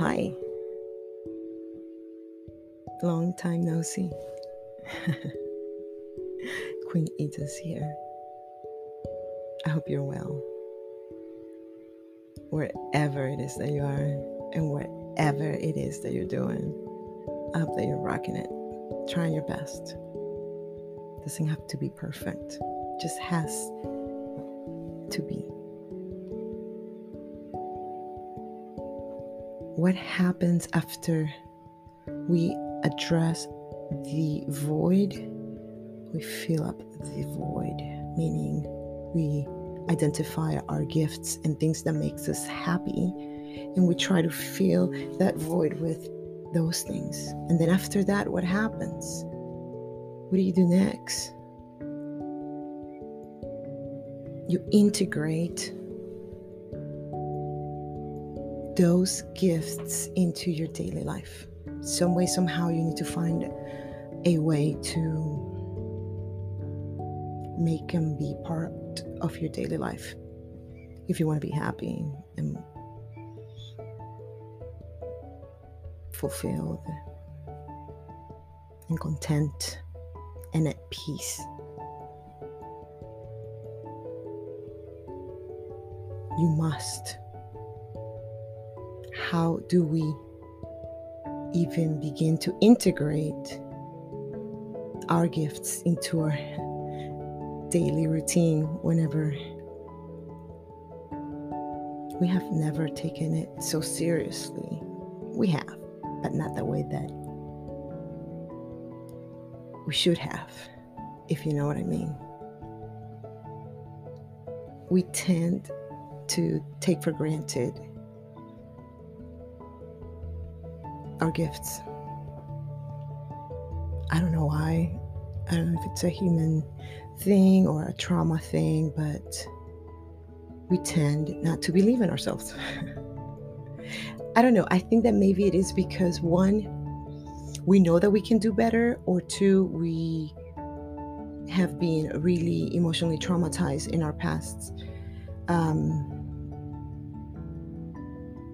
hi. Long time no see. Queen Ida's here. I hope you're well. Wherever it is that you are, and whatever it is that you're doing, I hope that you're rocking it, trying your best. Doesn't have to be perfect, just has to be. What happens after we address the void? We fill up the void, meaning we identify our gifts and things that makes us happy and we try to fill that void with those things. And then after that, what happens? What do you do next? You integrate those gifts into your daily life. Some way, somehow, you need to find a way to make them be part of your daily life if you want to be happy and fulfilled and content and at peace. You must. How do we even begin to integrate our gifts into our daily routine whenever we have never taken it so seriously? We have, but not the way that we should have, if you know what I mean. We tend to take for granted our gifts. I don't know why. I don't know if it's a human thing or a trauma thing, but we tend not to believe in ourselves. I don't know. I think that maybe it is because one, we know that we can do better, or two, we have been really emotionally traumatized in our pasts. Um,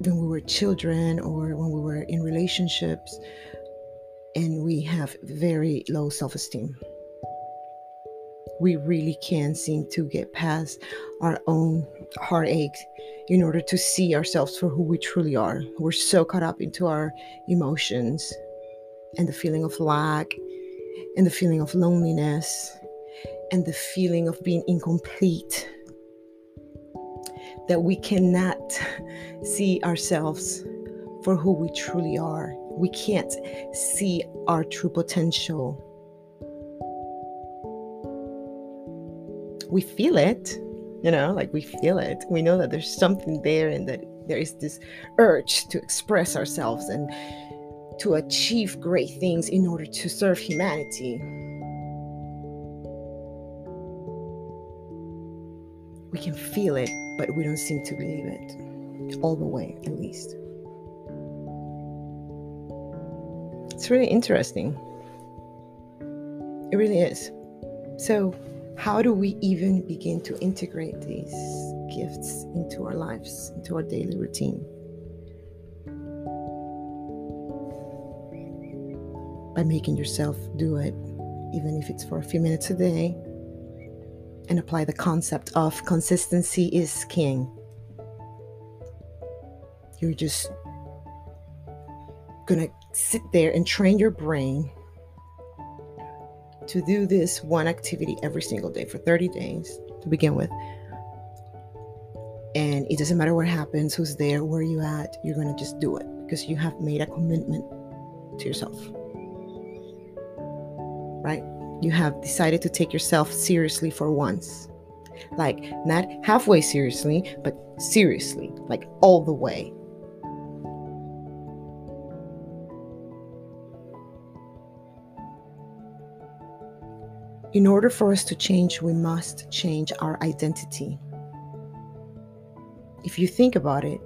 when we were children or when we were in relationships, and we have very low self esteem. We really can't seem to get past our own heartaches in order to see ourselves for who we truly are. We're so caught up into our emotions and the feeling of lack and the feeling of loneliness and the feeling of being incomplete that we cannot see ourselves for who we truly are. We can't see our true potential. We feel it, you know, like we feel it. We know that there's something there and that there is this urge to express ourselves and to achieve great things in order to serve humanity. We can feel it, but we don't seem to believe it all the way, at least. It's really interesting. It really is. So, how do we even begin to integrate these gifts into our lives, into our daily routine? By making yourself do it, even if it's for a few minutes a day, and apply the concept of consistency is king. You're just gonna sit there and train your brain to do this one activity every single day for 30 days to begin with. And it doesn't matter what happens, who's there, where you at, you're gonna just do it because you have made a commitment to yourself. Right? You have decided to take yourself seriously for once. Like, not halfway seriously, but seriously, like all the way. In order for us to change, we must change our identity. If you think about it,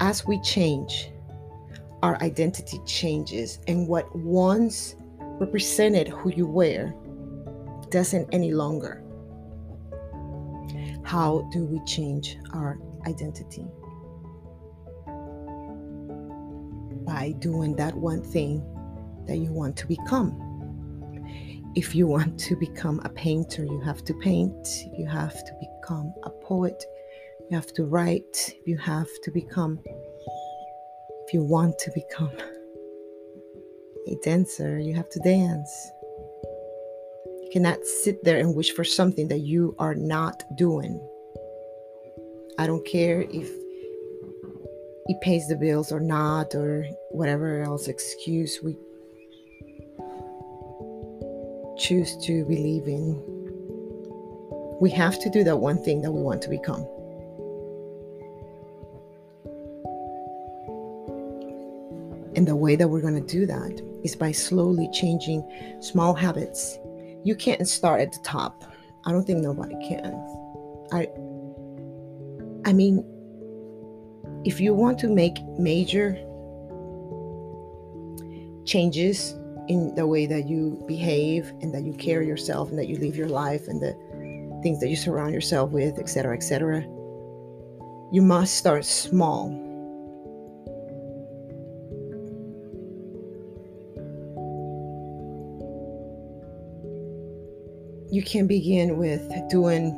as we change, our identity changes, and what once represented who you were doesn't any longer. How do we change our identity? By doing that one thing that you want to become. If you want to become a painter, you have to paint. You have to become a poet. You have to write. You have to become, if you want to become a dancer, you have to dance. You cannot sit there and wish for something that you are not doing. I don't care if it pays the bills or not, or whatever else excuse we choose to believe in. We have to do that one thing that we want to become. And the way that we're going to do that is by slowly changing small habits. You can't start at the top. I don't think nobody can. I I mean if you want to make major changes in the way that you behave and that you carry yourself and that you live your life and the things that you surround yourself with, etc., etc., you must start small you can begin with doing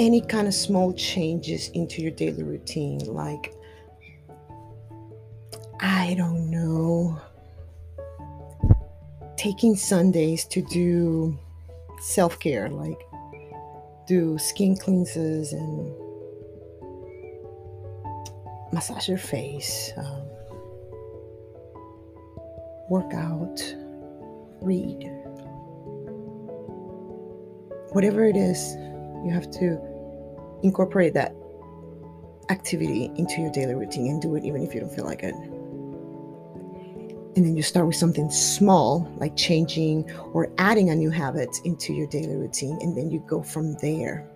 any kind of small changes into your daily routine like i don't know taking sundays to do self-care like do skin cleanses and massage your face um, work out, read. Whatever it is, you have to incorporate that activity into your daily routine and do it even if you don't feel like it. And then you start with something small, like changing or adding a new habit into your daily routine, and then you go from there.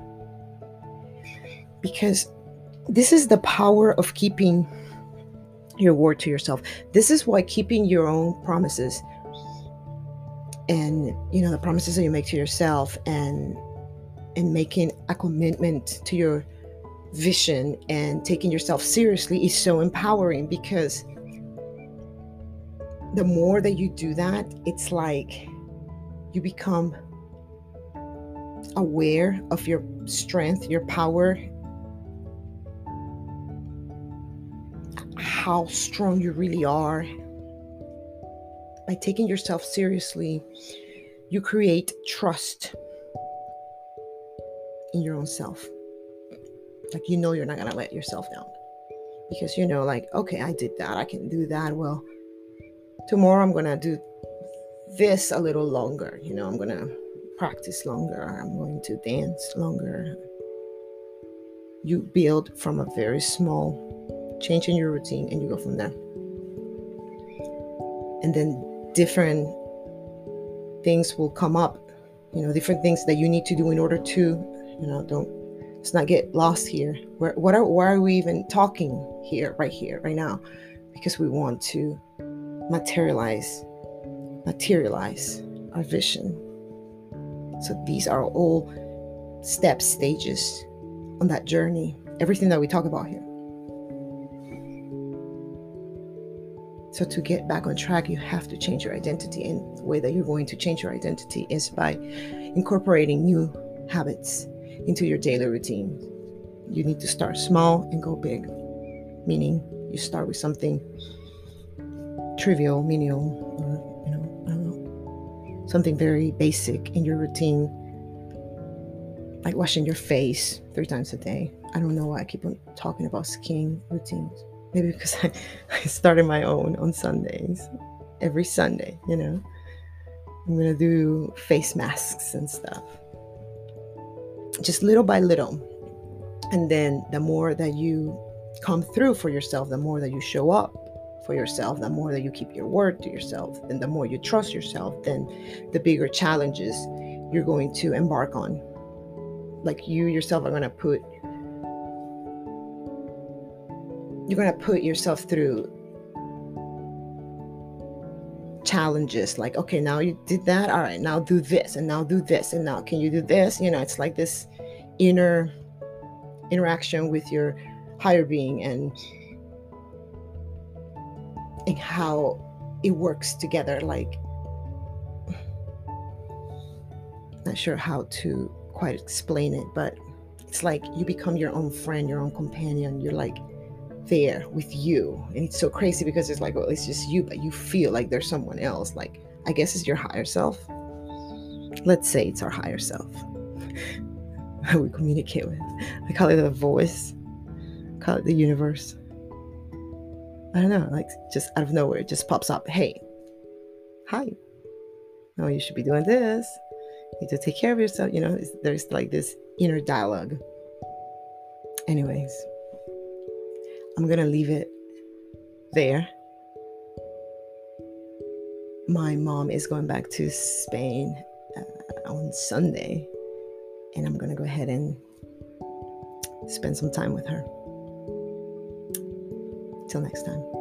Because this is the power of keeping your word to yourself. This is why keeping your own promises and you know the promises that you make to yourself and and making a commitment to your vision and taking yourself seriously is so empowering because the more that you do that, it's like you become aware of your strength, your power, how strong you really are. By taking yourself seriously, you create trust in your own self. Like you know you're not gonna let yourself down. Because you know, like, okay, I did that, I can do that. Well, tomorrow I'm gonna do this a little longer. You know, I'm gonna practice longer, I'm going to dance longer. You build from a very small changing your routine, and you go from there. And then different things will come up, you know, different things that you need to do in order to, you know, don't let's not get lost here. Where what are why are we even talking here, right here, right now? Because we want to materialize, materialize our vision. So these are all steps, stages on that journey. Everything that we talk about here. So, to get back on track, you have to change your identity. And the way that you're going to change your identity is by incorporating new habits into your daily routine. You need to start small and go big, meaning you start with something trivial, menial, or, you know, I don't know, something very basic in your routine, like washing your face three times a day. I don't know why I keep on talking about skin routines maybe because I, I started my own on Sundays, every Sunday, you know. I'm gonna do face masks and stuff. Just little by little. And then the more that you come through for yourself, the more that you show up for yourself, the more that you keep your word to yourself, and the more you trust yourself, then the bigger challenges you're going to embark on. Like you yourself are gonna put you're going to put yourself through challenges like okay now you did that all right now do this and now do this and now can you do this? You know it's like this inner interaction with your higher being and and how it works together like not sure how to quite explain it but it's like you become your own friend your own companion. You're like there with you and it's so crazy because it's like well it's just you but you feel like there's someone else like i guess it's your higher self let's say it's our higher self we communicate with i call it a voice call it the universe I don't know, like just out of nowhere, it just pops up. Hey, hi. No, you should be doing this. You need to take care of yourself. You know, there's like this inner dialogue. Anyways, I'm gonna leave it there. My mom is going back to Spain uh, on Sunday, and I'm gonna go ahead and spend some time with her. Till next time.